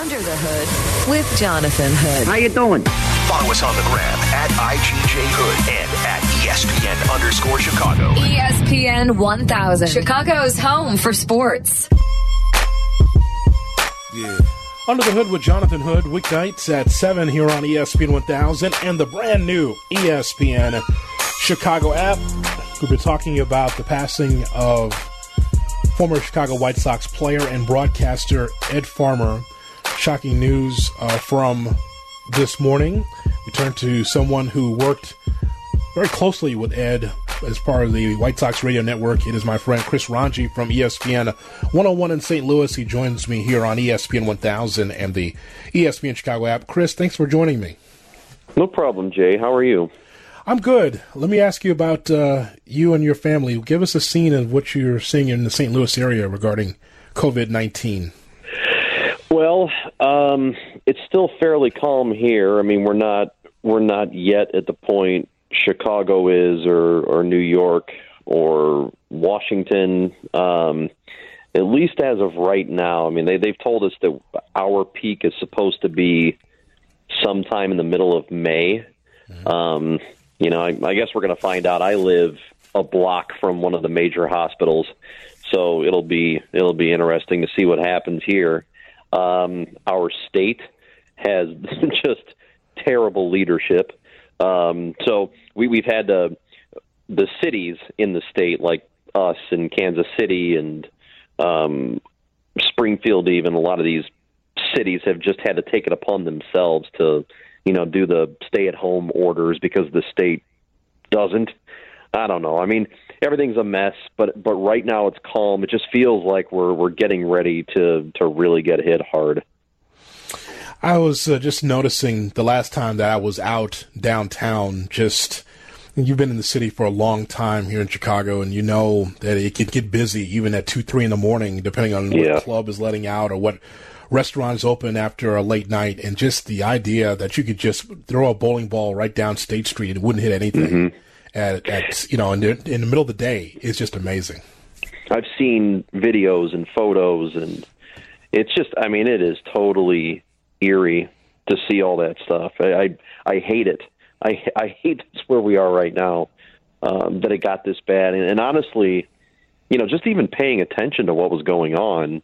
Under the Hood with Jonathan Hood. How you doing? Follow us on the gram at IGJ Hood and at ESPN underscore Chicago. ESPN 1000, Chicago's home for sports. Yeah. Under the Hood with Jonathan Hood, weeknights at 7 here on ESPN 1000 and the brand new ESPN Chicago app. We've been talking about the passing of former Chicago White Sox player and broadcaster Ed Farmer. Shocking news uh, from this morning. We turn to someone who worked very closely with Ed as part of the White Sox radio network. It is my friend Chris Rongey from ESPN 101 in St. Louis. He joins me here on ESPN 1000 and the ESPN Chicago app. Chris, thanks for joining me. No problem, Jay. How are you? I'm good. Let me ask you about uh, you and your family. Give us a scene of what you're seeing in the St. Louis area regarding COVID 19. Well, um, it's still fairly calm here. I mean, we're not we're not yet at the point Chicago is, or or New York, or Washington. Um, at least as of right now, I mean, they they've told us that our peak is supposed to be sometime in the middle of May. Um, you know, I, I guess we're going to find out. I live a block from one of the major hospitals, so it'll be it'll be interesting to see what happens here. Um, our state has just terrible leadership. Um, so we, we've had the the cities in the state, like us in Kansas City and um, Springfield, even a lot of these cities have just had to take it upon themselves to, you know, do the stay-at-home orders because the state doesn't. I don't know. I mean, everything's a mess, but but right now it's calm. It just feels like we're we're getting ready to to really get hit hard. I was uh, just noticing the last time that I was out downtown, just you've been in the city for a long time here in Chicago, and you know that it can get busy even at two, three in the morning, depending on Yeah. what club is letting out or what restaurant is open after a late night. And just the idea that you could just throw a bowling ball right down State Street and it wouldn't hit anything at, at you know in the, in the middle of the day is just amazing. I've seen videos and photos, and it's just, I mean, it is totally eerie to see all that stuff. I I, I hate it. I I hate that's where we are right now. Um, that it got this bad, and, and honestly, you know, just even paying attention to what was going on,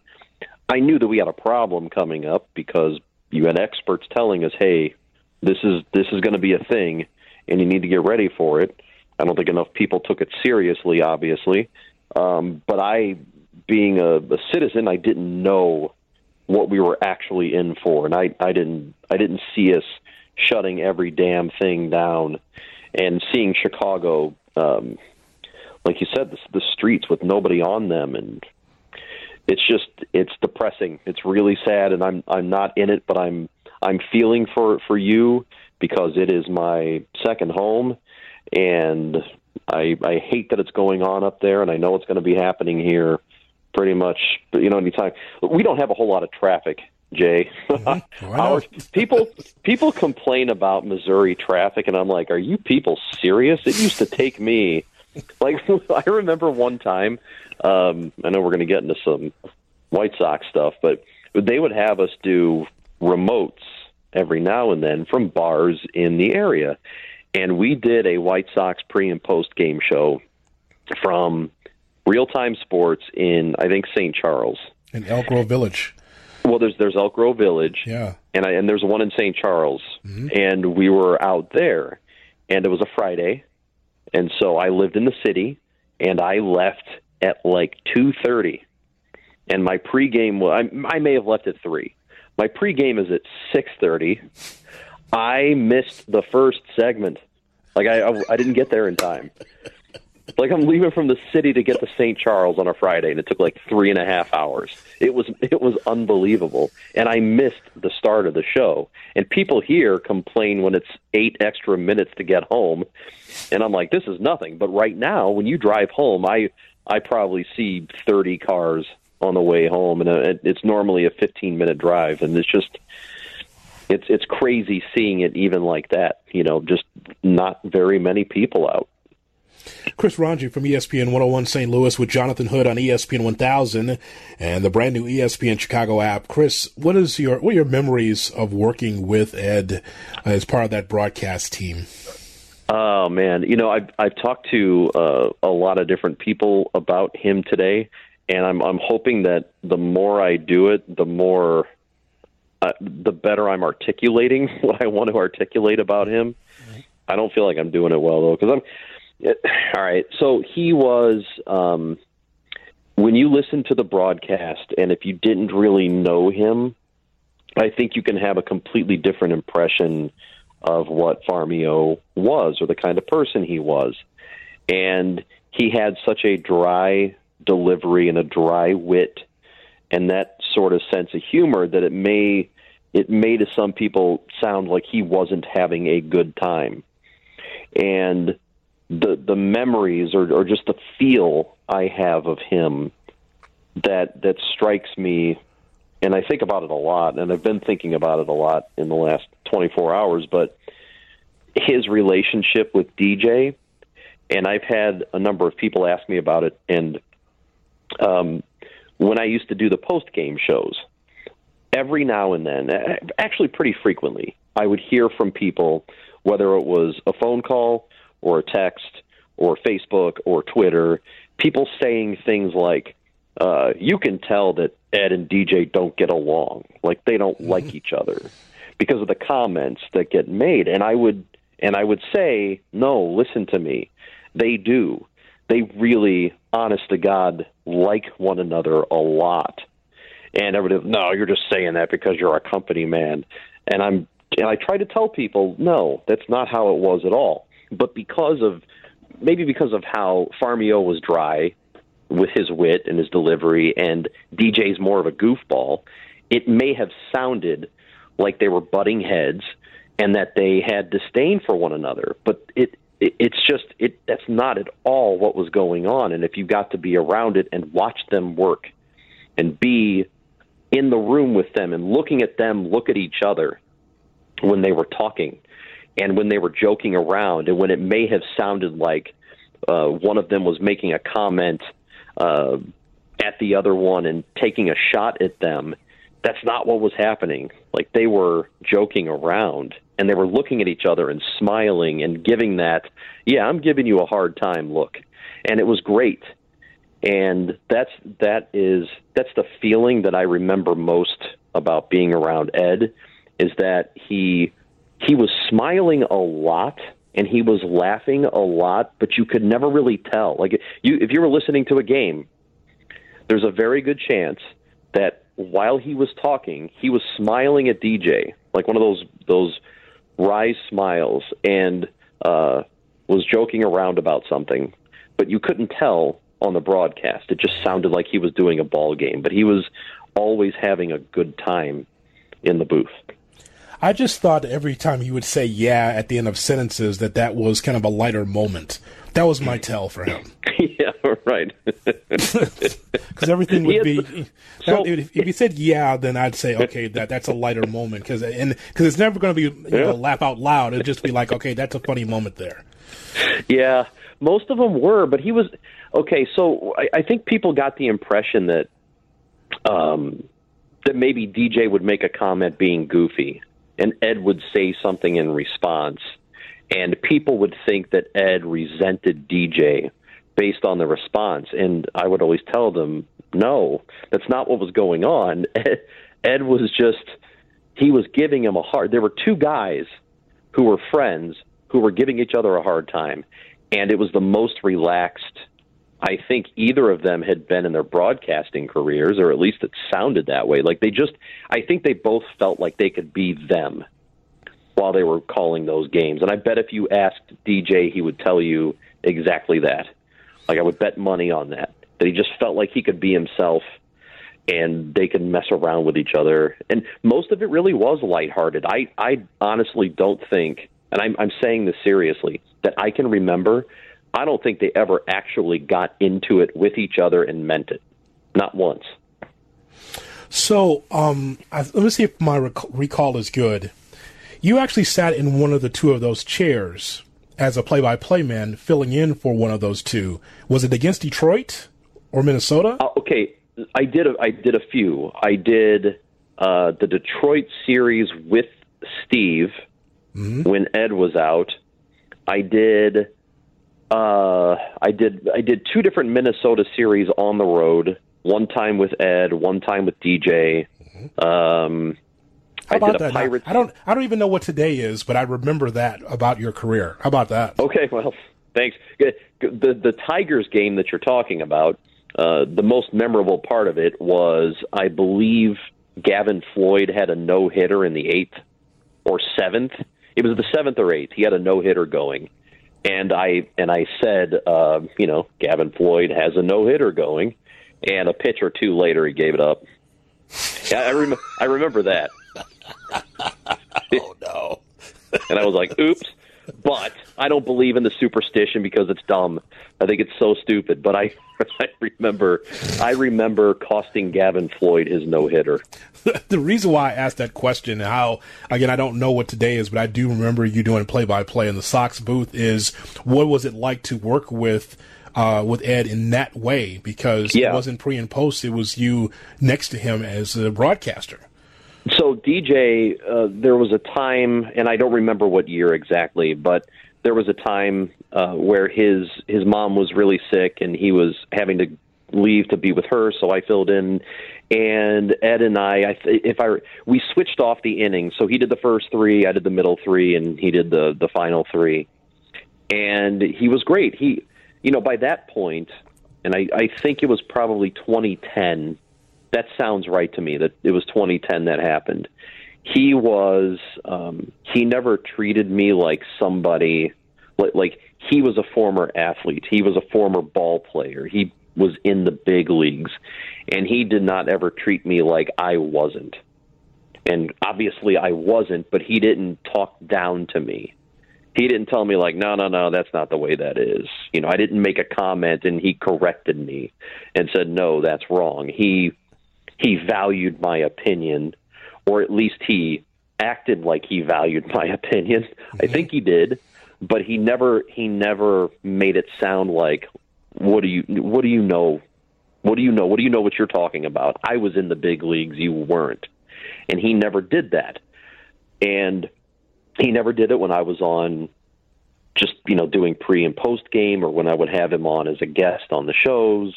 I knew that we had a problem coming up because you had experts telling us, "Hey, this is this is going to be a thing, and you need to get ready for it." I don't think enough people took it seriously, obviously. Um, but I, being a, a citizen, I didn't know what we were actually in for, and I, I didn't I didn't see us shutting every damn thing down, and seeing Chicago, um, like you said, the, the streets with nobody on them, and it's just it's depressing. It's really sad, and I'm I'm not in it, but I'm I'm feeling for for you because it is my second home, and I I hate that it's going on up there, and I know it's going to be happening here pretty much. You know, anytime we don't have a whole lot of traffic. Jay, our people people complain about Missouri traffic, and I'm like, are you people serious? It used to take me like I remember one time. Um, I know we're going to get into some White Sox stuff, but they would have us do remotes every now and then from bars in the area, and we did a White Sox pre and post game show from Real Time Sports in I think St. Charles. In Elk Grove Village. Well, there's there's Elk Grove Village, Yeah. and I, and there's one in St. Charles, mm-hmm. and we were out there, and it was a Friday, and so I lived in the city, and I left at like two thirty, and my pregame was I, I may have left at three. My pregame is at six thirty. I missed the first segment, like I, I I didn't get there in time. Like I'm leaving from the city to get to St. Charles on a Friday, and it took like three and a half hours. It was it was unbelievable, and I missed the start of the show. And people here complain when it's eight extra minutes to get home, and I'm like, this is nothing. But right now, when you drive home, I I probably see 30 cars on the way home, and uh, it- it's normally a 15 minute drive, and it's just it's it's crazy seeing it even like that. You know, just not very many people out. Chris Rongey from ESPN 101 St. Louis with Jonathan Hood on ESPN 1000 and the brand new ESPN Chicago app. Chris, what is your what are your memories of working with Ed as part of that broadcast team? Oh man, you know I've I've talked to uh, a lot of different people about him today, and I'm I'm hoping that the more I do it, the more uh, the better I'm articulating what I want to articulate about him. I don't feel like I'm doing it well though, because I'm it, all right. So he was um, when you listen to the broadcast, and if you didn't really know him, I think you can have a completely different impression of what Farmio was or the kind of person he was. And he had such a dry delivery and a dry wit and that sort of sense of humor that it may it may to some people sound like he wasn't having a good time. And the the memories or, or just the feel I have of him that that strikes me and I think about it a lot and I've been thinking about it a lot in the last 24 hours but his relationship with DJ and I've had a number of people ask me about it and um when I used to do the post game shows every now and then actually pretty frequently I would hear from people whether it was a phone call or a text or Facebook or Twitter, people saying things like, uh, you can tell that Ed and DJ don't get along, like they don't mm-hmm. like each other because of the comments that get made. And I would and I would say, no, listen to me. They do. They really, honest to God, like one another a lot. And everybody, no, you're just saying that because you're a company man. And I'm and I try to tell people, no, that's not how it was at all but because of maybe because of how Farmio was dry with his wit and his delivery, and DJ's more of a goofball, it may have sounded like they were butting heads and that they had disdain for one another. But it, it it's just it that's not at all what was going on. And if you got to be around it and watch them work and be in the room with them and looking at them look at each other when they were talking and when they were joking around, and when it may have sounded like uh, one of them was making a comment uh, at the other one and taking a shot at them, that's not what was happening. Like they were joking around and they were looking at each other and smiling and giving that, yeah, I'm giving you a hard time look. And it was great. And that's that is that's the feeling that I remember most about being around Ed is that he he was smiling a lot and he was laughing a lot, but you could never really tell. Like you, if you were listening to a game, there's a very good chance that while he was talking, he was smiling at DJ, like one of those those wry smiles, and uh, was joking around about something, but you couldn't tell on the broadcast. It just sounded like he was doing a ball game, but he was always having a good time in the booth. I just thought every time he would say "yeah" at the end of sentences that that was kind of a lighter moment. That was my tell for him. yeah, right. Because everything would be. So, if, if he said "yeah," then I'd say, "Okay, that that's a lighter moment." Because and because it's never going to be you know, laugh out loud. It'd just be like, "Okay, that's a funny moment there." Yeah, most of them were, but he was okay. So I, I think people got the impression that um, that maybe DJ would make a comment being goofy and Ed would say something in response, and people would think that Ed resented DJ based on the response. And I would always tell them, no, that's not what was going on. Ed, was just, he was giving him a hard, there were two guys who were friends who were giving each other a hard time. And it was the most relaxed I think either of them had been in their broadcasting careers, or at least it sounded that way. Like they just, I think they both felt like they could be them while they were calling those games. And I bet if you asked DJ, he would tell you exactly that. Like I would bet money on that. That he just felt like he could be himself and they could mess around with each other. And most of it really was lighthearted. I, I honestly don't think, and I'm, I'm saying this seriously, that I can remember I don't think they ever actually got into it with each other and meant it. Not once. So, um, I, let me see if my rec- recall is good. You actually sat in one of the two of those chairs as a play-by-play man filling in for one of those two. Was it against Detroit or Minnesota? Uh, okay, I did. A, I did a few. I did uh, the Detroit series with Steve mm-hmm. when Ed was out. I did. Uh, I did. I did two different Minnesota series on the road. One time with Ed. One time with DJ. Mm-hmm. Um, how about that? Pirates... I don't. I don't even know what today is, but I remember that about your career. How about that? Okay. Well, thanks. The the Tigers game that you're talking about. Uh, the most memorable part of it was, I believe, Gavin Floyd had a no hitter in the eighth or seventh. It was the seventh or eighth. He had a no hitter going, and I and I said, uh, you know, Gavin Floyd has a no hitter going, and a pitch or two later he gave it up. Yeah, I, rem- I remember that. oh no! and I was like, "Oops." But I don't believe in the superstition because it's dumb. I think it's so stupid. But I, I remember, I remember costing Gavin Floyd his no hitter. the reason why I asked that question, how again, I don't know what today is, but I do remember you doing play by play in the Sox booth. Is what was it like to work with? Uh, with Ed in that way because yeah. it wasn't pre and post; it was you next to him as a broadcaster. So DJ, uh, there was a time, and I don't remember what year exactly, but there was a time uh, where his his mom was really sick, and he was having to leave to be with her. So I filled in, and Ed and I, I if I we switched off the innings. So he did the first three, I did the middle three, and he did the the final three, and he was great. He, you know, by that point, and I, I think it was probably 2010 that sounds right to me that it was 2010 that happened. He was um, he never treated me like somebody like, like he was a former athlete. He was a former ball player. He was in the big leagues, and he did not ever treat me like I wasn't. And obviously, I wasn't, but he didn't talk down to me. He didn't tell me like, no, no, no, that's not the way that is. You know, I didn't make a comment and he corrected me and said, no, that's wrong. He he valued my opinion, or at least he acted like he valued my opinion. Mm-hmm. I think he did, but he never he never made it sound like what do you what do you know? What do you know? What do you know what you're talking about? I was in the big leagues, you weren't. And he never did that. And he never did it when I was on just, you know, doing pre and post game or when I would have him on as a guest on the shows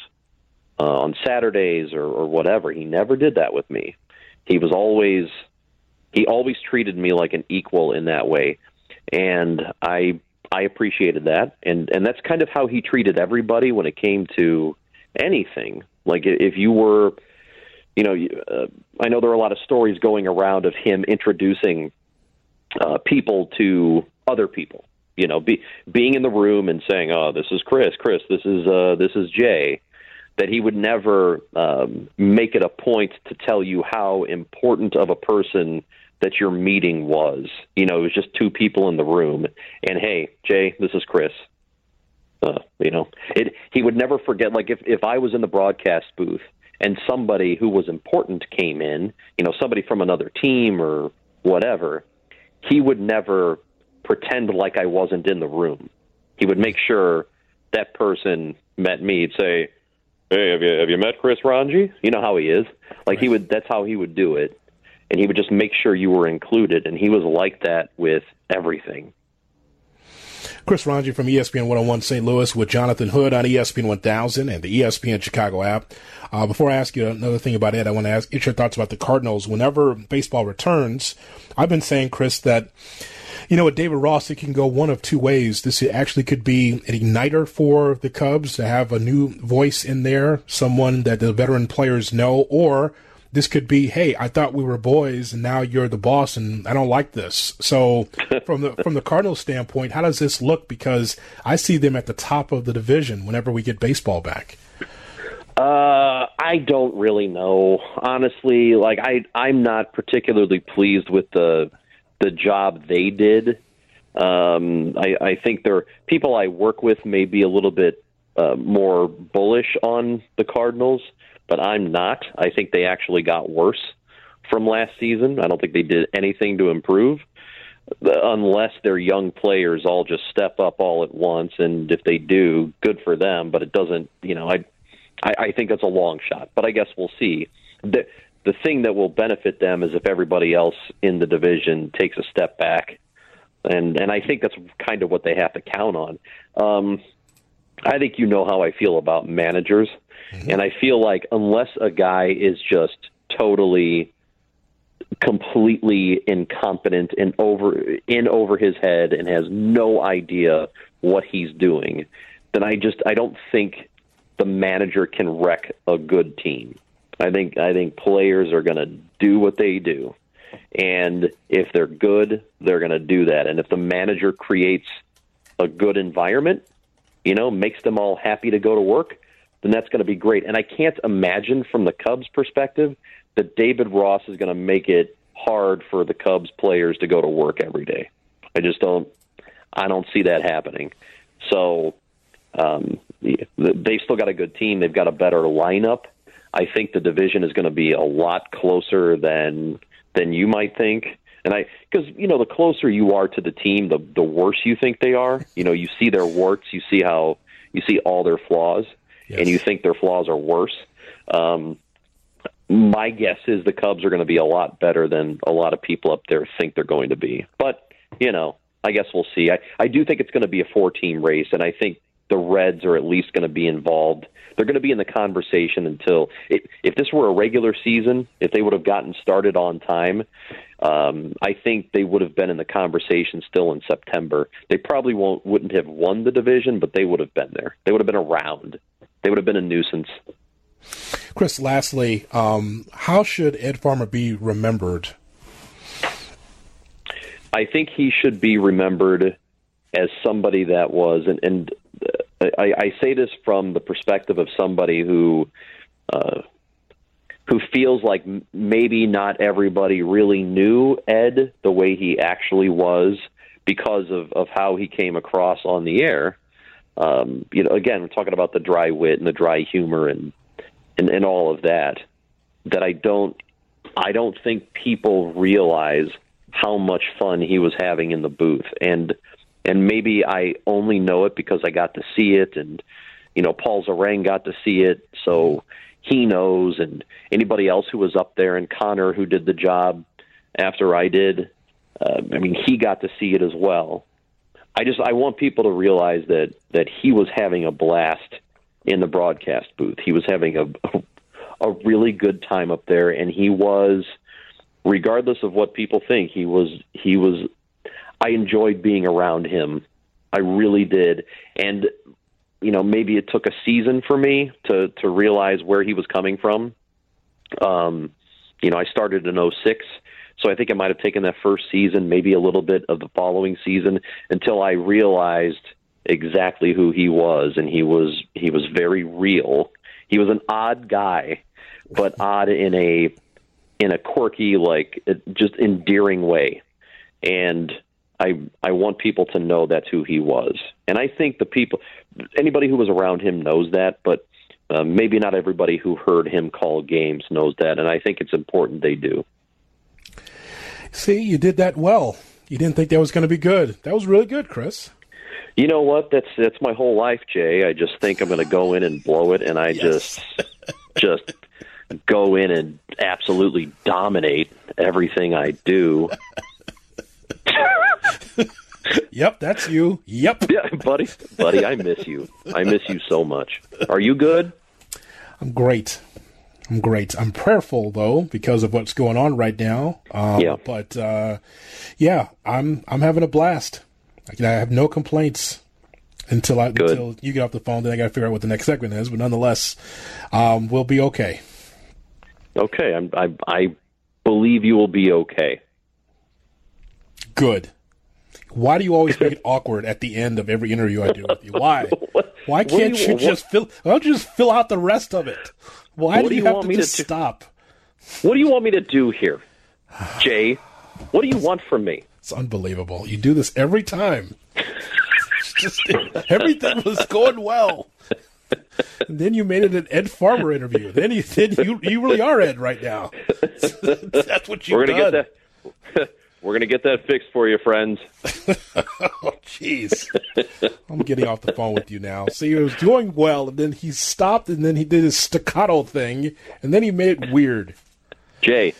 uh, on Saturdays or, or whatever. He never did that with me. He was always he always treated me like an equal in that way, and I I appreciated that. And and that's kind of how he treated everybody when it came to anything. Like if you were, you know, uh, I know there are a lot of stories going around of him introducing uh, people to other people. You know, be, being in the room and saying, "Oh, this is Chris. Chris, this is uh, this is Jay." That he would never um, make it a point to tell you how important of a person that your meeting was. You know, it was just two people in the room, and hey, Jay, this is Chris. Uh, you know, it. He would never forget. Like if if I was in the broadcast booth and somebody who was important came in, you know, somebody from another team or whatever, he would never pretend like I wasn't in the room. He would make sure that person met me. He'd say, hey, have you have you met Chris Rongey? You know how he is. Like right. he would. That's how he would do it, and he would just make sure you were included. And he was like that with everything. Chris Rongey from ESPN 101 St. Louis with Jonathan Hood on ESPN 1000 and the ESPN Chicago app. Uh, before I ask you another thing about it, I want to ask get your thoughts about the Cardinals. Whenever baseball returns, I've been saying, Chris, that you know, with David Ross, it can go one of two ways. This actually could be an igniter for the Cubs to have a new voice in there, someone that the veteran players know, or this could be, hey, I thought we were boys, and now you're the boss, and I don't like this. So, from the from the Cardinals standpoint, how does this look? Because I see them at the top of the division whenever we get baseball back. Uh, I don't really know, honestly. Like I, I'm not particularly pleased with the the job they did. Um, I, I think there people I work with may be a little bit uh, more bullish on the Cardinals, but I'm not. I think they actually got worse from last season. I don't think they did anything to improve. unless their young players all just step up all at once. And if they do, good for them. But it doesn't. You know, I I, I think that's a long shot. But I guess we'll see. The the thing that will benefit them is if everybody else in the division takes a step back. And and I think that's kind of what they have to count on. Um, I think you know how I feel about managers, mm-hmm. and I feel like unless a guy is just totally completely incompetent and over in over his head and has no idea what he's doing, then I just I don't think the manager can wreck a good team. I think I think players are going to do what they do, and if they're good, they're going to do that. And if the manager creates a good environment, you know, makes them all happy to go to work, then that's going to be great. And I can't imagine from the Cubs' perspective that David Ross is going to make it hard for the Cubs players to go to work every day. I just don't. I don't see that happening. So um, they've still got a good team. They've got a better lineup. I think the division is going to be a lot closer than than you might think. And I, because you know, the closer you are to the team, the the worse you think they are. You know, you see their warts, you see how you see all their flaws, yes. and you think their flaws are worse. Um, my guess is the Cubs are going to be a lot better than a lot of people up there think they're going to be. But you know, I guess we'll see. I I do think it's going to be a four team race, and I think the Reds are at least going to be involved. They're going to be in the conversation until it, if this were a regular season, if they would have gotten started on time, um, I think they would have been in the conversation still in September. They probably won't wouldn't have won the division, but they would have been there. They would have been around. They would have been a nuisance. Chris, lastly, um, how should Ed Farmer be remembered? I think he should be remembered as somebody that was, and, and I, I say this from the perspective of somebody who uh, who feels like maybe not everybody really knew Ed the way he actually was because of, of how he came across on the air. Um, you know, again, we're talking about the dry wit and the dry humor and and, and all of that that I don't I don't think people realize how much fun he was having in the booth and and maybe I only know it because I got to see it and you know Paul Zarang got to see it so he knows and anybody else who was up there and Connor who did the job after I did uh, I mean he got to see it as well I just I want people to realize that that he was having a blast in the broadcast booth. He was having a a really good time up there, and he was, regardless of what people think, he was he was. I enjoyed being around him. I really did, and you know maybe it took a season for me to to realize where he was coming from. Um, you know, I started in 06, so I think I might have taken that first season, maybe a little bit of the following season, until I realized exactly who he was, and he was he was very real. He was an odd guy, but odd in a in a quirky, like just endearing way. And I I want people to know that's who he was. And I think the people, anybody who was around him knows that, but uh, maybe not everybody who heard him call games knows that. And I think it's important they do. See, you did that well. You didn't think that was going to be good. That was really good, Chris. You know what? That's that's my whole life, Jay. I just think I'm going to go in and blow it, and I yes. just just go in and absolutely dominate everything I do. yep, that's you. Yep. Yeah, buddy, buddy, I miss you. I miss you so much. Are you good? I'm great. I'm great. I'm prayerful though because of what's going on right now. Um, yeah. But uh, yeah, I'm I'm having a blast. I have no complaints until I Good. until you get off the phone. Then I got to figure out what the next segment is. But nonetheless, um, we'll be okay. Okay, I'm, I I believe you will be okay. Good. Why do you always make it awkward at the end of every interview I do with you? Why? Why can't you, you, just fill? Why don't you just fill out the rest of it? Why do, do you, you have to just to stop? What do you want me to do here, Jay? What do you want from me? It's unbelievable. You do this every time. just everything was going well. And then you made it an Ed Farmer interview. Then you then you you really are Ed right now. That's what you've we're gonna done. Get that, We're going to get that fixed for you, friends. oh, jeez. I'm getting off the phone with you now. See, he was doing well, and then he stopped, and then he did his staccato thing, and then he made it weird. Jay.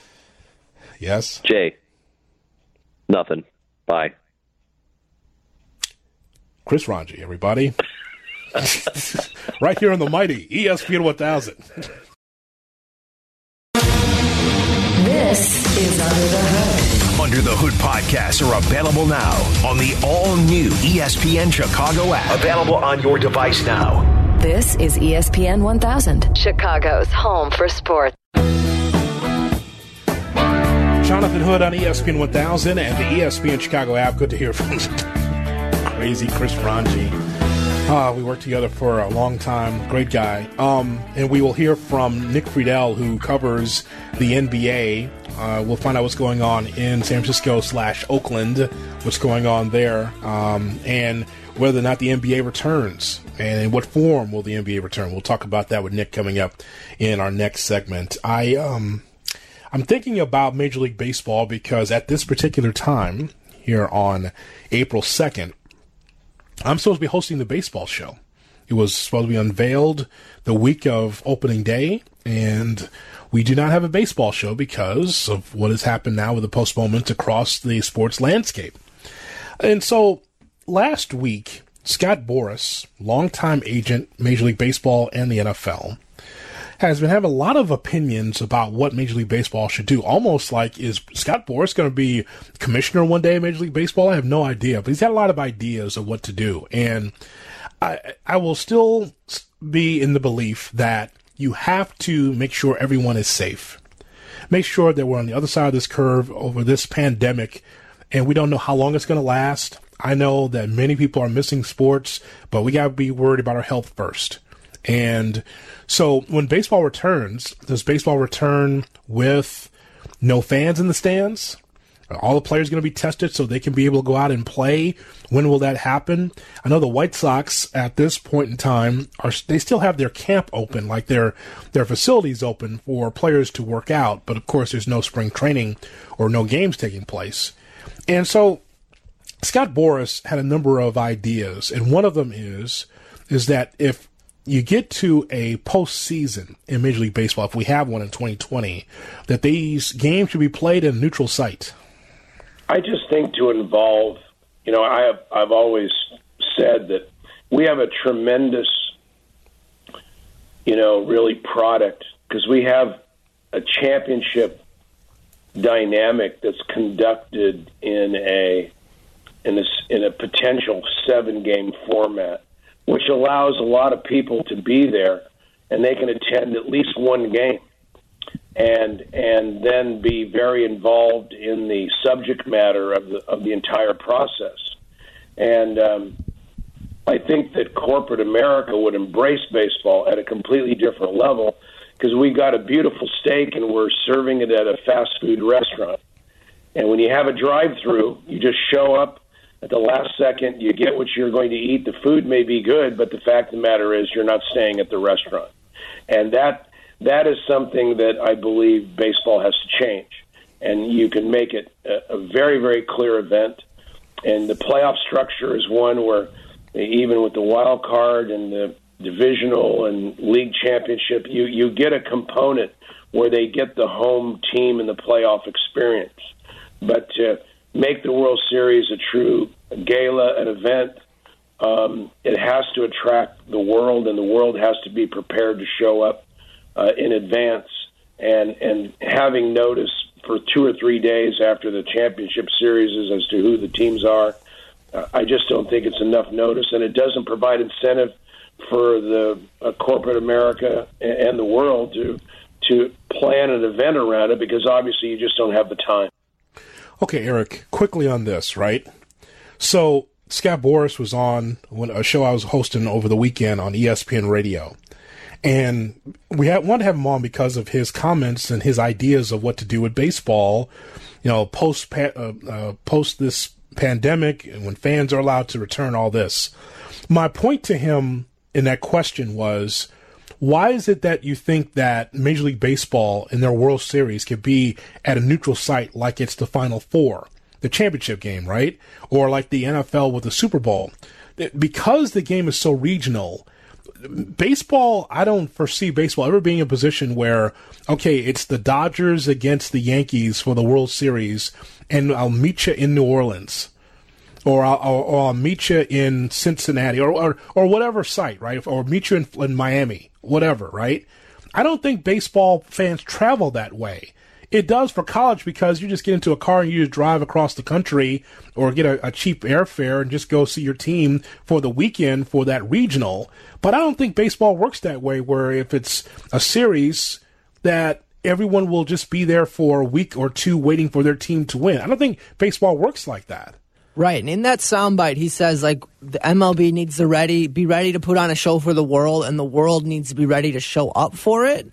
Yes? Jay. Nothing. Bye. Chris Rongey, everybody. right here on the mighty ESPN 1000. This is Under the Hood. Under the Hood podcasts are available now on the all new ESPN Chicago app. Available on your device now. This is ESPN 1000, Chicago's home for sports. Jonathan Hood on ESPN 1000 and the ESPN Chicago app. Good to hear from crazy Chris Rongey. Uh, we worked together for a long time. Great guy. Um, and we will hear from Nick Friedell, who covers the NBA. Uh, we'll find out what's going on in San Francisco slash Oakland, what's going on there, um, and whether or not the NBA returns, and in what form will the NBA return. We'll talk about that with Nick coming up in our next segment. I um, I'm thinking about Major League Baseball because at this particular time here on April 2nd, I'm supposed to be hosting the baseball show. It was supposed to be unveiled the week of opening day, and we do not have a baseball show because of what has happened now with the postponement across the sports landscape. And so last week, Scott Boras, longtime agent, Major League Baseball and the NFL, has been having a lot of opinions about what Major League Baseball should do. Almost like, is Scott Boras going to be commissioner one day of Major League Baseball? I have no idea, but he's had a lot of ideas of what to do. And I, I will still be in the belief that you have to make sure everyone is safe. Make sure that we're on the other side of this curve over this pandemic, and we don't know how long it's going to last. I know that many people are missing sports, but we got to be worried about our health first. And so when baseball returns, does baseball return with no fans in the stands? All the players going to be tested so they can be able to go out and play? When will that happen? I know the White Sox at this point in time are they still have their camp open, like their their facilities open for players to work out, but of course there's no spring training or no games taking place. And so Scott Boras had a number of ideas, and one of them is is that if you get to a postseason in Major League Baseball, if we have one in 2020, that these games should be played in a neutral site. I just think to involve, you know, I have, I've always said that we have a tremendous, you know, really product because we have a championship dynamic that's conducted in a in a, in a potential seven game format which allows a lot of people to be there and they can attend at least one game and and then be very involved in the subject matter of the of the entire process. And um, I think that corporate America would embrace baseball at a completely different level because we got a beautiful steak and we're serving it at a fast food restaurant. And when you have a drive-through, you just show up at the last second, you get what you're going to eat. The food may be good, but the fact of the matter is you're not staying at the restaurant. And that that is something that I believe baseball has to change. And you can make it a, a very, very clear event. And the playoff structure is one where even with the wild card and the divisional and league championship, you, you get a component where they get the home team and the playoff experience. But to make the World Series a true gala, an event. Um, it has to attract the world, and the world has to be prepared to show up uh, in advance. And and having notice for two or three days after the championship series as to who the teams are, uh, I just don't think it's enough notice, and it doesn't provide incentive for the uh, corporate America and the world to to plan an event around it because obviously you just don't have the time. Okay, Eric, quickly on this, right? So Scott Boras was on a show I was hosting over the weekend on ESPN Radio. And we had, wanted to have him on because of his comments and his ideas of what to do with baseball, you know, post uh, uh, post this pandemic and when fans are allowed to return, all this. My point to him in that question was, why is it that you think that Major League Baseball in their World Series could be at a neutral site like it's the Final Four? the championship game, right? Or like the NFL with the Super Bowl. Because the game is so regional, baseball, I don't foresee baseball ever being in a position where, okay, it's the Dodgers against the Yankees for the World Series, and I'll meet you in New Orleans. Or I'll, or, or I'll meet you in Cincinnati, or, or, or whatever site, right? Or meet you in, in Miami, whatever, right? I don't think baseball fans travel that way. It does for college because you just get into a car and you just drive across the country or get a, a, cheap airfare and just go see your team for the weekend for that regional. But I don't think baseball works that way where if it's a series that everyone will just be there for a week or two waiting for their team to win. I don't think baseball works like that. Right, and in that soundbite, he says like the MLB needs to ready be ready to put on a show for the world, and the world needs to be ready to show up for it.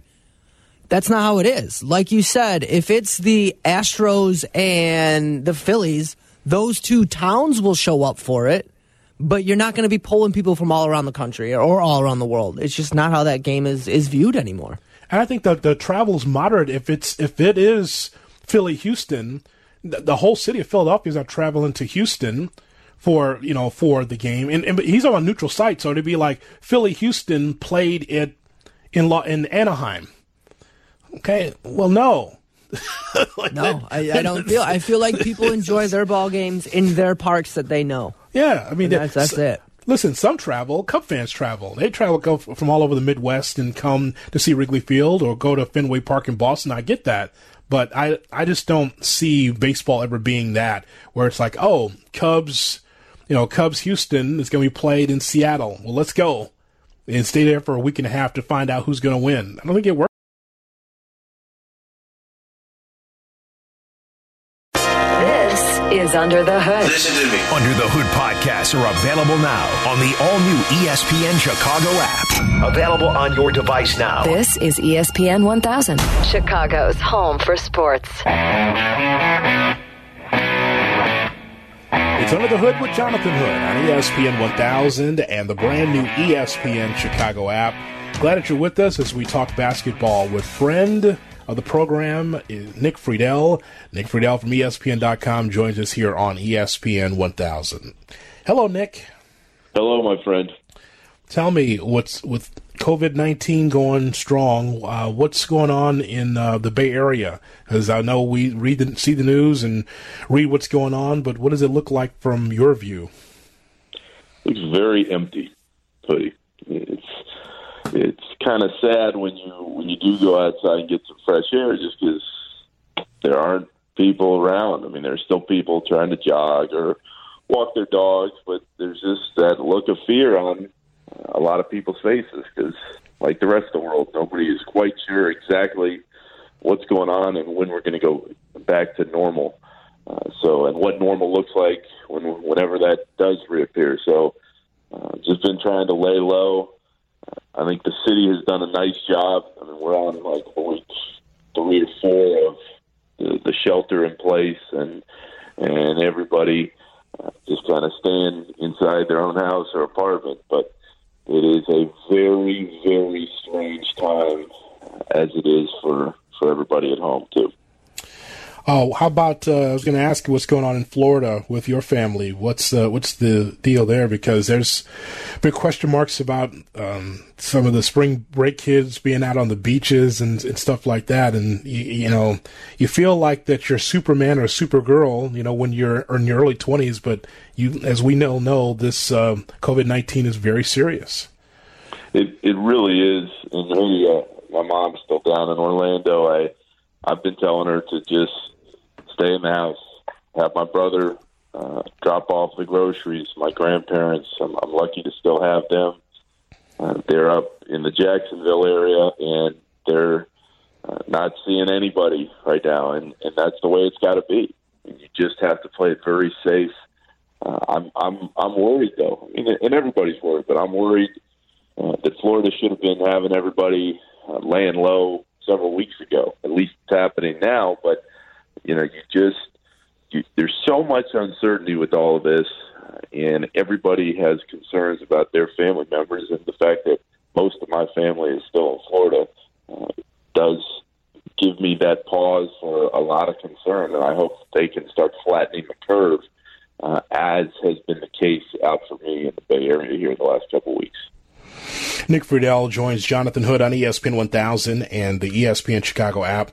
That's not how it is. Like you said, if it's the Astros and the Phillies, those two towns will show up for it, but you're not going to be pulling people from all around the country or all around the world. It's just not how that game is is viewed anymore. And I think that the travel's moderate if it's if it is Philly Houston, the, the whole city of Philadelphia is not traveling to Houston for you know for the game, and, and he's on a neutral site, so it'd be like Philly Houston played it in in Anaheim Okay, well, no. like no, I, I, don't feel. I feel like people enjoy their ball games in their parks that they know. Yeah, I mean that's, that's it. Listen, some travel. Cub fans travel. They travel go from all over the Midwest and come to see Wrigley Field or go to Fenway Park in Boston. I get that, but I I just don't see baseball ever being that where it's like, oh, Cubs, you know, Cubs Houston is going to be played in Seattle. Well, let's go and stay there for a week and a half to find out who's going to win. I don't think it works. Is Under the Hood. Listen to me. Under the Hood podcasts are available now on the all new ESPN Chicago app. Available on your device now. This is ESPN 1000, Chicago's home for sports. It's Under the Hood with Jonathan Hood on ESPN 1000 and the brand new ESPN Chicago app. Glad that you're with us as we talk basketball with friend of the program is Nick Friedell. Nick Friedell from ESPN.com joins us here on ESPN 1000. Hello, Nick. Hello, my friend. Tell me what's with COVID 19 going strong. Uh, what's going on in uh, the Bay Area? Because I know we read the, see the news and read what's going on, but what does it look like from your view? It's very empty, Hoodie. It's it's kind of sad when you when you do go outside and get some fresh air, just because there aren't people around. I mean, there's still people trying to jog or walk their dogs, but there's just that look of fear on a lot of people's faces because, like the rest of the world, nobody is quite sure exactly what's going on and when we're going to go back to normal. Uh, so, and what normal looks like when whenever that does reappear. So, uh, just been trying to lay low I think the city has done a nice job. I mean, we're on like week three or four of the, the shelter in place, and and everybody uh, just kind of staying inside their own house or apartment. But it is a very, very strange time, as it is for for everybody at home too. Oh, how about uh, I was going to ask you what's going on in Florida with your family? What's uh, what's the deal there? Because there's big question marks about um, some of the spring break kids being out on the beaches and, and stuff like that, and you, you, know you feel like that you're Superman or Supergirl, you know, when you're in your early twenties, but you, as we know, know this uh, COVID nineteen is very serious. It it really is, and really, uh, my mom's still down in Orlando. I I've been telling her to just stay in the house, have my brother uh, drop off the groceries. My grandparents, I'm, I'm lucky to still have them. Uh, they're up in the Jacksonville area, and they're uh, not seeing anybody right now, and, and that's the way it's got to be. You just have to play it very safe. Uh, I'm I'm I'm worried though, I mean, and everybody's worried, but I'm worried uh, that Florida should have been having everybody uh, laying low several weeks ago. At least it's happening now, but you know, you just you, there's so much uncertainty with all of this, and everybody has concerns about their family members, and the fact that most of my family is still in Florida uh, does give me that pause for a lot of concern, and I hope they can start flattening the curve, uh, as has been the case out for me in the Bay Area here in the last couple of weeks. Nick Friedell joins Jonathan Hood on ESPN 1000 and the ESPN Chicago app.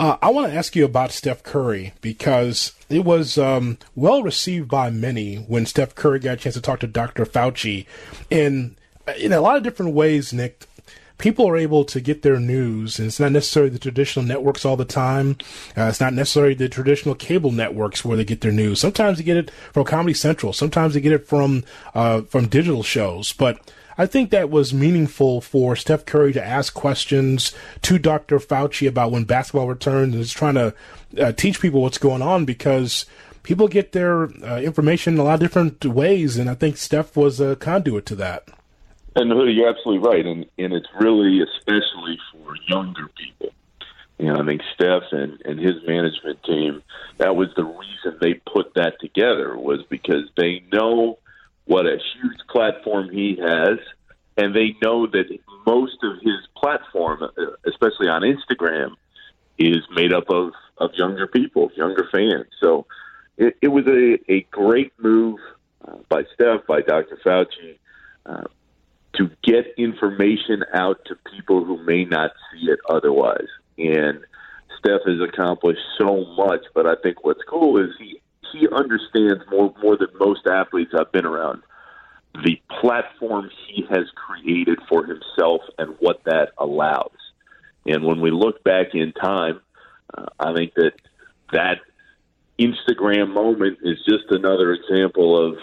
Uh, I want to ask you about Steph Curry because it was um, well received by many when Steph Curry got a chance to talk to Dr. Fauci. And in a lot of different ways, Nick, people are able to get their news, and it's not necessarily the traditional networks all the time. Uh, it's not necessarily the traditional cable networks where they get their news. Sometimes they get it from Comedy Central. Sometimes they get it from uh, from digital shows. But I think that was meaningful for Steph Curry to ask questions to Dr. Fauci about when basketball returns and is trying to uh, teach people what's going on because people get their uh, information in a lot of different ways, and I think Steph was a conduit to that. And you're absolutely right, and and it's really especially for younger people. You know, I think Steph and and his management team. That was the reason they put that together was because they know what a huge platform he has, and they know that most of his platform, especially on Instagram, is made up of of younger people, younger fans. So it, it was a a great move uh, by Steph, by Dr. Fauci. Uh, to get information out to people who may not see it otherwise. And Steph has accomplished so much, but I think what's cool is he he understands more more than most athletes I've been around the platform he has created for himself and what that allows. And when we look back in time, uh, I think that that Instagram moment is just another example of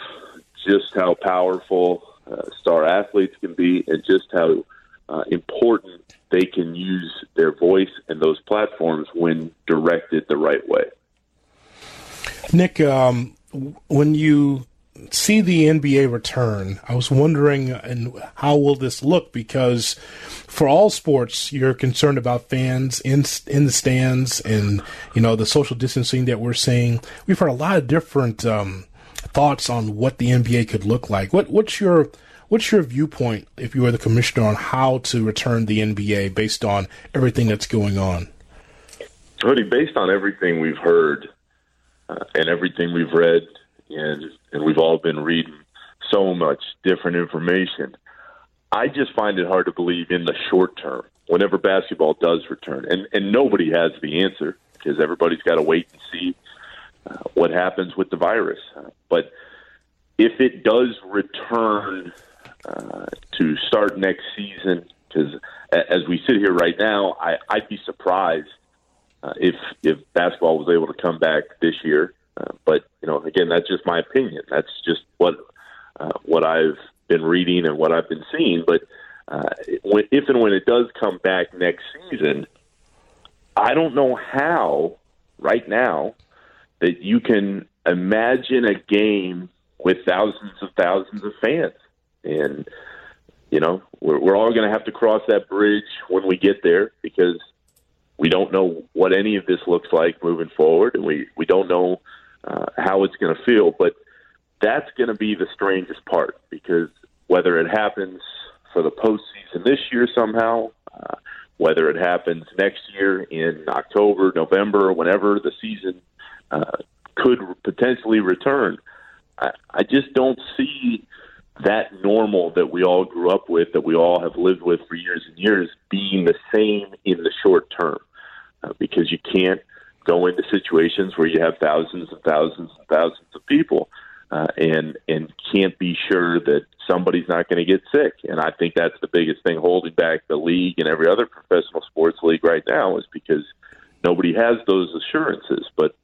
just how powerful uh, star athletes can be, and just how uh, important they can use their voice and those platforms when directed the right way. Nick, um, when you see the NBA return, I was wondering, and how will this look? Because for all sports, you're concerned about fans in in the stands and you know the social distancing that we're seeing. We've heard a lot of different um, thoughts on what the NBA could look like. What what's your what's your viewpoint if you were the commissioner on how to return the NBA based on everything that's going on? Cody, based on everything we've heard uh, and everything we've read, and and we've all been reading so much different information, I just find it hard to believe in the short term whenever basketball does return, and and nobody has the answer because everybody's got to wait and see uh, what happens with the virus. But if it does return uh, to start next season, because as we sit here right now, I, I'd be surprised uh, if if basketball was able to come back this year. Uh, but you know, again, that's just my opinion. That's just what uh, what I've been reading and what I've been seeing. But uh, if and when it does come back next season, I don't know how right now that you can imagine a game with thousands of thousands of fans. And, you know, we're, we're all going to have to cross that bridge when we get there because we don't know what any of this looks like moving forward, and we, we don't know uh, how it's going to feel. But that's going to be the strangest part because whether it happens for the postseason this year somehow, uh, whether it happens next year in October, November, whenever the season uh, could potentially return, I, I just don't see that normal that we all grew up with, that we all have lived with for years and years, being the same in the short term. Uh, because you can't go into situations where you have thousands and thousands and thousands of people uh, and and can't be sure that somebody's not going to get sick. And I think that's the biggest thing holding back the league and every other professional sports league right now is because nobody has those assurances. But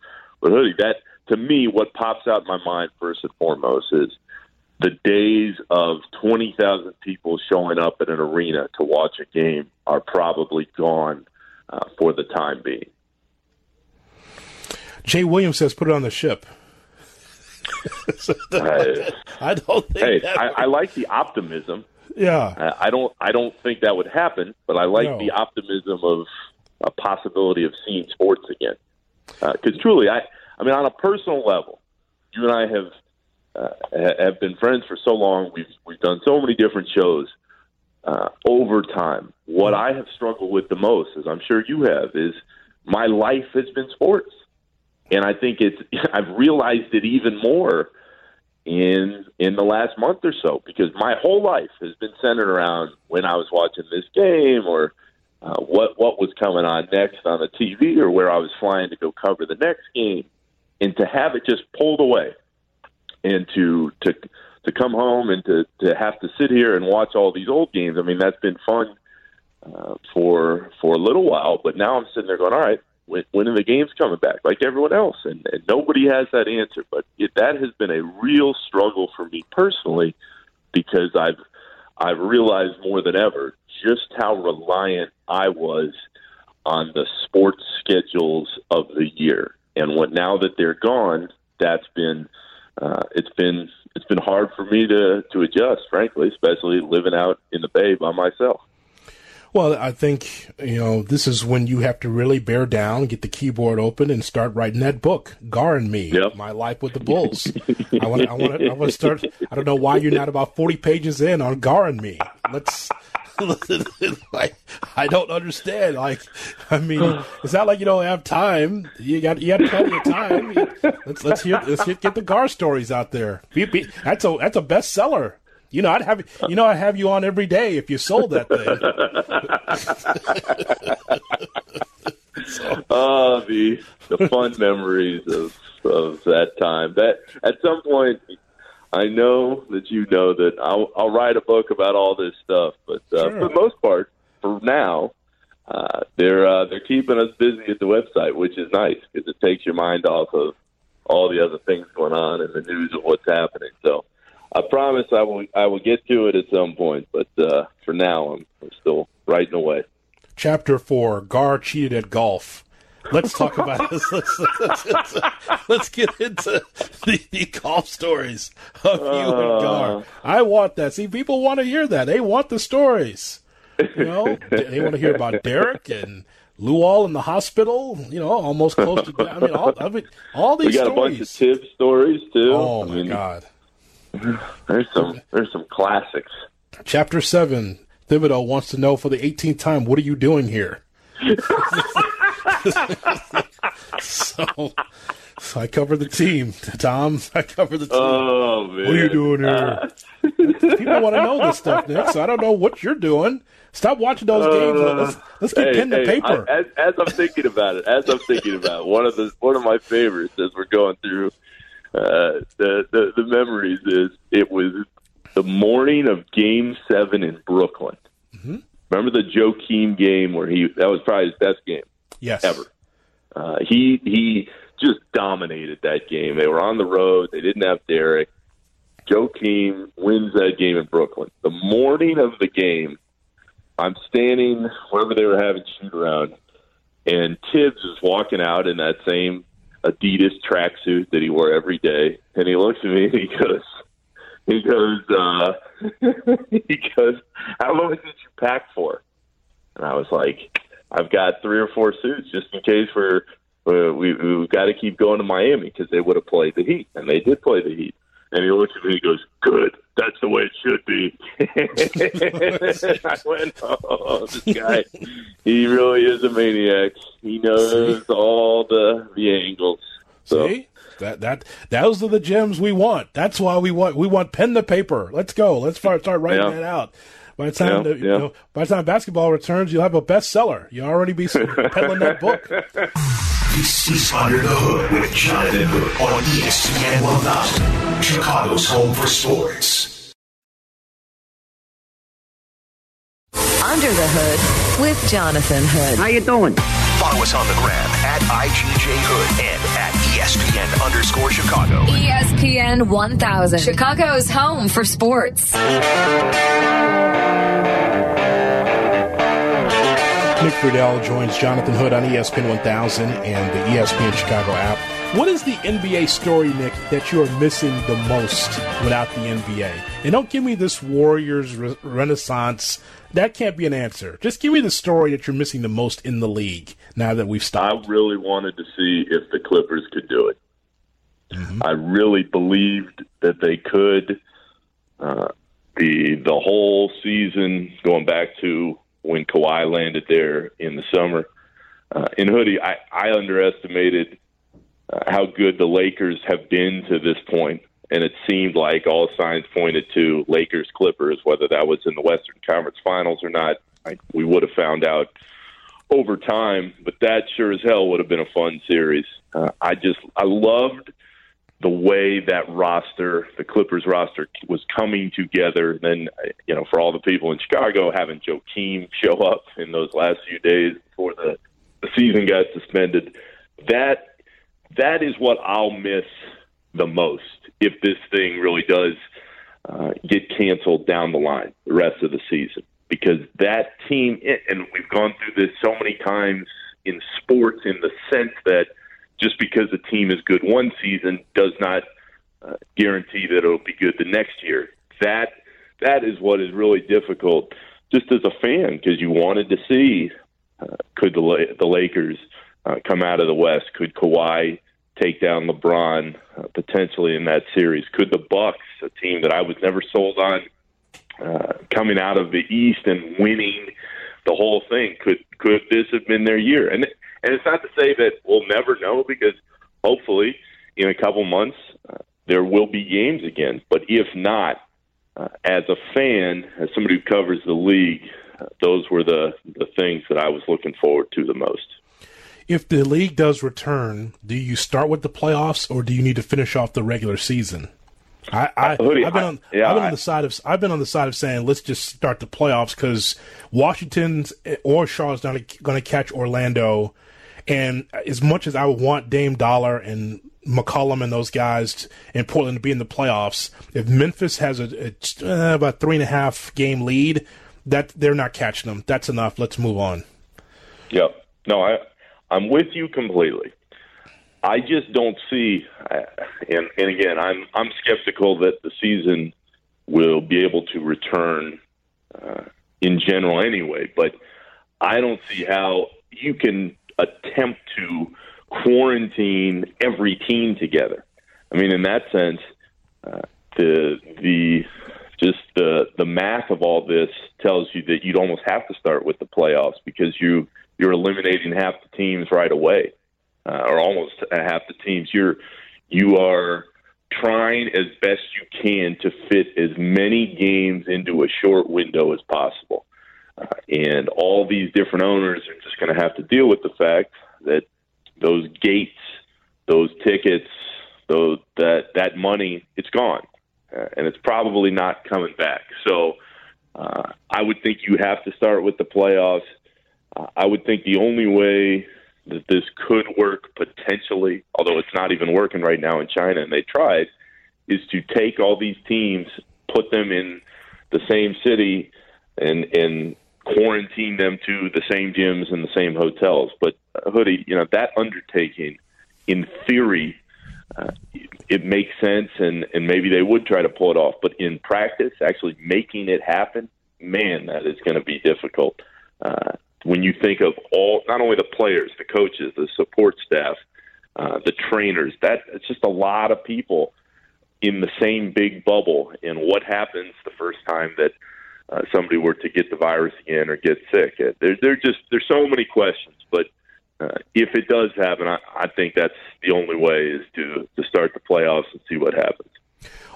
but hoodie, that to me, what pops out in my mind first and foremost is the days of 20,000 people showing up at an arena to watch a game are probably gone uh, for the time being. Jay Williams says, put it on the ship. I, I don't think. Hey, I, I, like the optimism. Yeah, I, I, don't. I don't think that would happen, but I like no. the optimism of a possibility of seeing sports again. Because uh, truly, I. I mean, on a personal level, you and I have uh, have been friends for so long. We've we've done so many different shows uh, over time. What I have struggled with the most, as I'm sure you have, is my life has been sports, and I think it's I've realized it even more in in the last month or so because my whole life has been centered around when I was watching this game or uh, what what was coming on next on the TV or where I was flying to go cover the next game, and to have it just pulled away, and to to to come home and to to have to sit here and watch all these old games. I mean, that's been fun uh, for for a little while, but now I'm sitting there going, all right, when, when are the games coming back? Like everyone else, and, and nobody has that answer. But it, that has been a real struggle for me personally because I've I've realized more than ever just how reliant I was on the sports schedules of the year, and what now that they're gone, that's been uh, it's been it's been hard for me to to adjust, frankly, especially living out in the Bay by myself. Well, I think you know this is when you have to really bear down, get the keyboard open, and start writing that book, Gar and Me, Yep. My Life with the Bulls. I want, I want, I want to start. I don't know why you're not about forty pages in on Gar and Me. Let's. like, I don't understand. Like, I mean, it's not like you don't have time. You got, you got plenty of time. Let's let's hear, let's get, get the Gar stories out there. That's a that's a bestseller. You know, I'd have you know I'd have you on every day if you sold that thing. Oh, the the fun memories of of that time. That at some point, I know that you know that I'll, I'll write a book about all this stuff. But uh, Sure. for the most part, for now, uh, they're uh, they're keeping us busy at the website, which is nice because it takes your mind off of all the other things going on and the news of what's happening. So. I promise I will. I will get to it at some point, but uh, for now, I'm, I'm still writing away. Chapter four: Gar cheated at golf. Let's talk about this. Let's, let's, let's, let's get into the, the golf stories of you and uh. Gar. I want that. See, people want to hear that. They want the stories. You know, they want to hear about Derek and Luol in the hospital. You know, almost close to. I mean, all, I mean, all these We got a bunch of Tibbs stories too. oh I my mean, God! There's some there's some classics. Chapter seven. Thibodeau wants to know for the 18th time, what are you doing here? so, so I cover the team, Tom. I cover the team. Oh man, what are you doing here? People want to know this stuff, Nick. So I don't know what you're doing. Stop watching those games. Let's let's get Hey, pen to hey, paper. I, as, as I'm thinking about it, as I'm thinking about it, one of the one of my favorites as we're going through uh, the, the the memories is it was the morning of Game Seven in Brooklyn. Mm-hmm. Remember the Joakim game where he that was probably his best game. Yes, ever. Uh, he he just dominated that game. They were on the road. They didn't have Derek. Joakim wins that game in Brooklyn. The morning of the game, I'm standing wherever they were having shoot around, and Tibbs is walking out in that same Adidas tracksuit that he wore every day, and he looks at me and he goes, he goes, uh, he goes, how long did you pack for? And I was like, I've got three or four suits just in case we're uh, we, we've got to keep going to Miami because they would have played the Heat, and they did play the Heat. And he looks at me and he goes, "Good, that's the way it should be." I went, "Oh, this guy, he really is a maniac. He knows all the the angles." So See that that those are the gems we want. That's why we want we want pen to paper. Let's go. Let's start start writing Yeah. that out. By the time Yeah, the, you know, by the time basketball returns, you'll have a bestseller. You'll already be peddling that book. This is Under the Hood with Jonathan Hood on ESPN 1000, Chicago's home for sports. Under the Hood with Jonathan Hood. How you doing? Follow us on the gram at IGJ Hood and at ESPN underscore Chicago. ESPN 1000, Chicago's home for sports. Nick Friedell joins Jonathan Hood on ESPN 1000 and the ESPN Chicago app. What is the NBA story, Nick, that you are missing the most without the NBA? And don't give me this Warriors re- renaissance. That can't be an answer. Just give me the story that you're missing the most in the league now that we've stopped. I really wanted to see if the Clippers could do it. I really believed that they could. Uh, the the whole season, going back to when Kawhi landed there in the summer uh, in Hoodie, I, I underestimated uh, how good the Lakers have been to this point, and it seemed like all signs pointed to Lakers Clippers, whether that was in the Western Conference Finals or not. I, we would have found out over time, but that sure as hell would have been a fun series. Uh, I just I loved the way that roster, the Clippers roster, was coming together. Then, you know, for all the people in Chicago having Joakim show up in those last few days before the, the season got suspended, that that is what I'll miss the most if this thing really does uh, get canceled down the line the rest of the season. Because that team, and we've gone through this so many times in sports in the sense that just because a team is good one season does not uh, guarantee that it'll be good the next year. That that is what is really difficult, just as a fan, because you wanted to see uh, could the the Lakers uh, come out of the West? Could Kawhi take down LeBron uh, potentially in that series? Could the Bucks, a team that I was never sold on, uh, coming out of the East and winning the whole thing, could could this have been their year? And and it's not to say that we'll never know because hopefully in a couple months uh, there will be games again. But if not, uh, as a fan, as somebody who covers the league, uh, those were the the things that I was looking forward to the most if the league does return, do you start with the playoffs or do you need to finish off the regular season? I, I have been on yeah, I've been on the side of I've been on the side of saying let's just start the playoffs because Washington's or Charlotte's not going to catch Orlando, and as much as I would want Dame Dollar and McCollum and those guys in Portland to be in the playoffs, if Memphis has a, a uh, about three and a half game lead, that they're not catching them. That's enough. Let's move on. Yep. No, I I'm with you completely. I just don't see, and, and again, I'm I'm skeptical that the season will be able to return uh, in general anyway. But I don't see how you can attempt to quarantine every team together. I mean, in that sense, uh, the the just the the math of all this tells you that you'd almost have to start with the playoffs because you you're eliminating half the teams right away, uh, or almost half the teams. You're you are trying as best you can to fit as many games into a short window as possible. Uh, and all these different owners are just going to have to deal with the fact that those gates, those tickets, those that that money, it's gone, uh, and it's probably not coming back. So uh, I would think you have to start with the playoffs. Uh, I would think the only way that this could work potentially, although it's not even working right now in China, and they tried, is to take all these teams, put them in the same city, and and quarantine them to the same gyms and the same hotels. But uh, hoodie, you know that undertaking, in theory, uh, it makes sense, and and maybe they would try to pull it off. But in practice, actually making it happen, man, that is going to be difficult. Uh, when you think of all, not only the players, the coaches, the support staff, uh, the trainers, that it's just a lot of people in the same big bubble. And what happens the first time that uh, somebody were to get the virus again or get sick? Uh, there, there just there's so many questions, but. Uh, if it does happen, I, I think that's the only way is to to start the playoffs and see what happens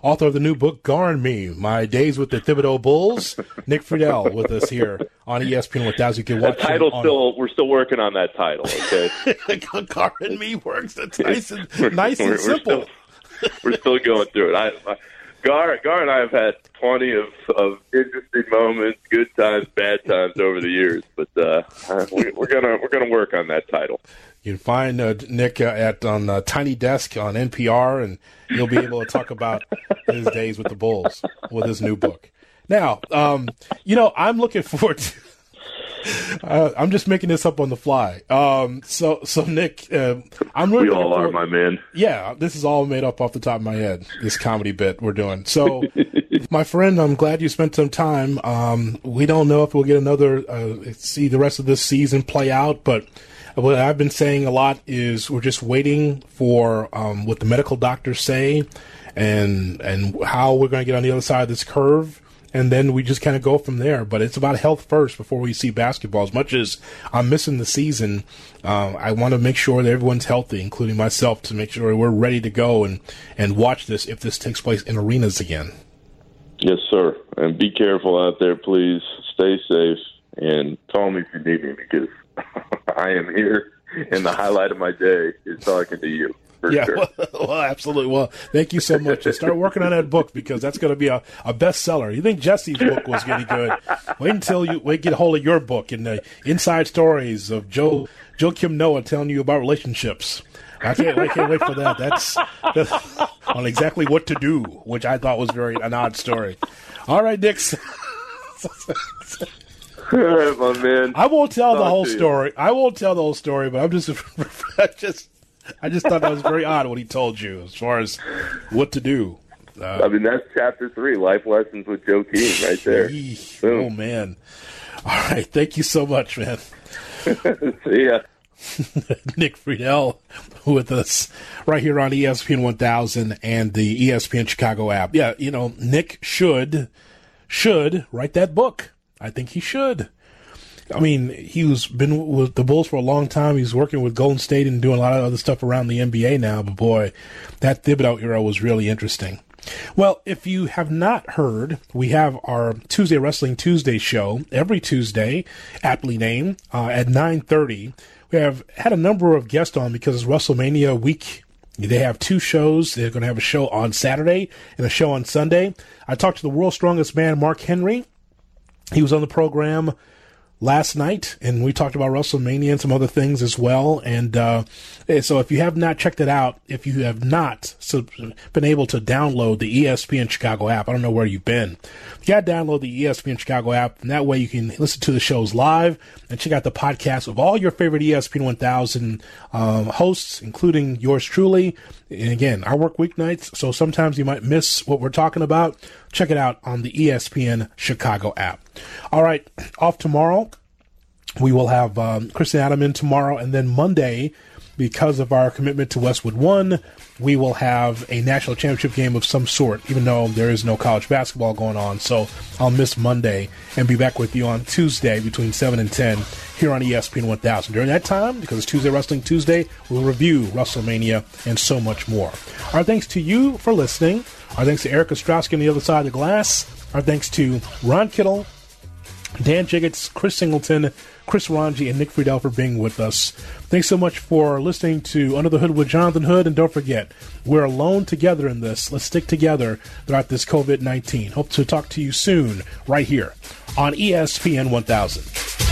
author of the new book, "Garn Me, My Days with the Thibodeau Bulls. Nick Friedell with us here on ESPN With 1000. You can watch that title on... still, we're still working on that title, okay? Gar and Me works. That's nice and, nice and simple. We're still, we're still going through it. I, I, Gar, Gar and I have had plenty of, of interesting moments, good times, bad times over the years, but uh, we, we're gonna we're gonna work on that title. You can find uh, Nick uh, at on uh, Tiny Desk on NPR, and he'll be able to talk about his days with the Bulls with his new book. Now, um, you know, I'm looking forward to. Uh, I'm just making this up on the fly. Um, so, so Nick, uh, I'm really. We all are, my man. Yeah, this is all made up off the top of my head. This comedy bit we're doing. So, my friend, I'm glad you spent some time. Um, we don't know if we'll get another uh, see the rest of this season play out, but what I've been saying a lot is we're just waiting for um, what the medical doctors say and and how we're going to get on the other side of this curve. And then we just kind of go from there. But it's about health first before we see basketball. As much as I'm missing the season, um, I want to make sure that everyone's healthy, including myself, to make sure we're ready to go and, and watch this if this takes place in arenas again. Yes, sir. And be careful out there, please. Stay safe and call me if you need me because I am here and the highlight of my day is talking to you. Yeah, sure. well, well, absolutely. Well, thank you so much. And start working on that book because that's going to be a, a bestseller. You think Jesse's book was getting good? Wait until you wait get a hold of your book and the inside stories of Joe Joakim Noah telling you about relationships. I can't, I can't wait for that. That's, that's, on exactly what to do, which I thought was very an odd story. All right, Dix. All right, my man. I won't tell Talk the whole story. I won't tell the whole story, but I'm just, I just, I just thought that was very odd what he told you as far as what to do. Uh, I mean, that's chapter three, life lessons with Joakim, right there. oh man! All right, thank you so much, man. See ya. Nick Friedell with us right here on ESPN 1000 and the ESPN Chicago app. Yeah, you know, Nick should should write that book. I think he should. I mean, he was been with the Bulls for a long time. He's working with Golden State and doing a lot of other stuff around the NBA now. But boy, that Thibodeau era was really interesting. Well, if you have not heard, we have our Tuesday Wrestling Tuesday show every Tuesday, aptly named uh, at nine thirty. We have had a number of guests on because it's WrestleMania week. They have two shows. They're going to have a show on Saturday and a show on Sunday. I talked to the world's strongest man, Mark Henry. He was on the program last night, and we talked about WrestleMania and some other things as well. And uh, so, if you have not checked it out, if you have not been able to download the ESPN Chicago app, I don't know where you've been. You got to download the ESPN Chicago app, and that way you can listen to the shows live and check out the podcast of all your favorite ESPN 1000 um, hosts, including yours truly. And again, I work weeknights, so sometimes you might miss what we're talking about. Check it out on the ESPN Chicago app. All right, off tomorrow. We will have um, Kristen Adam in tomorrow, and then Monday, because of our commitment to Westwood One, we will have a national championship game of some sort, even though there is no college basketball going on. So I'll miss Monday and be back with you on Tuesday between 7 and 10 here on ESPN 1000. During that time, because it's Tuesday Wrestling Tuesday, we'll review WrestleMania and so much more. Our thanks to you for listening. Our thanks to Erica Ostrowski on the other side of the glass. Our thanks to Ron Kittle, Dan Jiggetts, Chris Singleton, Chris Rongey, and Nick Friedell for being with us. Thanks so much for listening to Under the Hood with Jonathan Hood. And don't forget, we're alone together in this. Let's stick together throughout this COVID 19. Hope to talk to you soon, right here on ESPN 1000.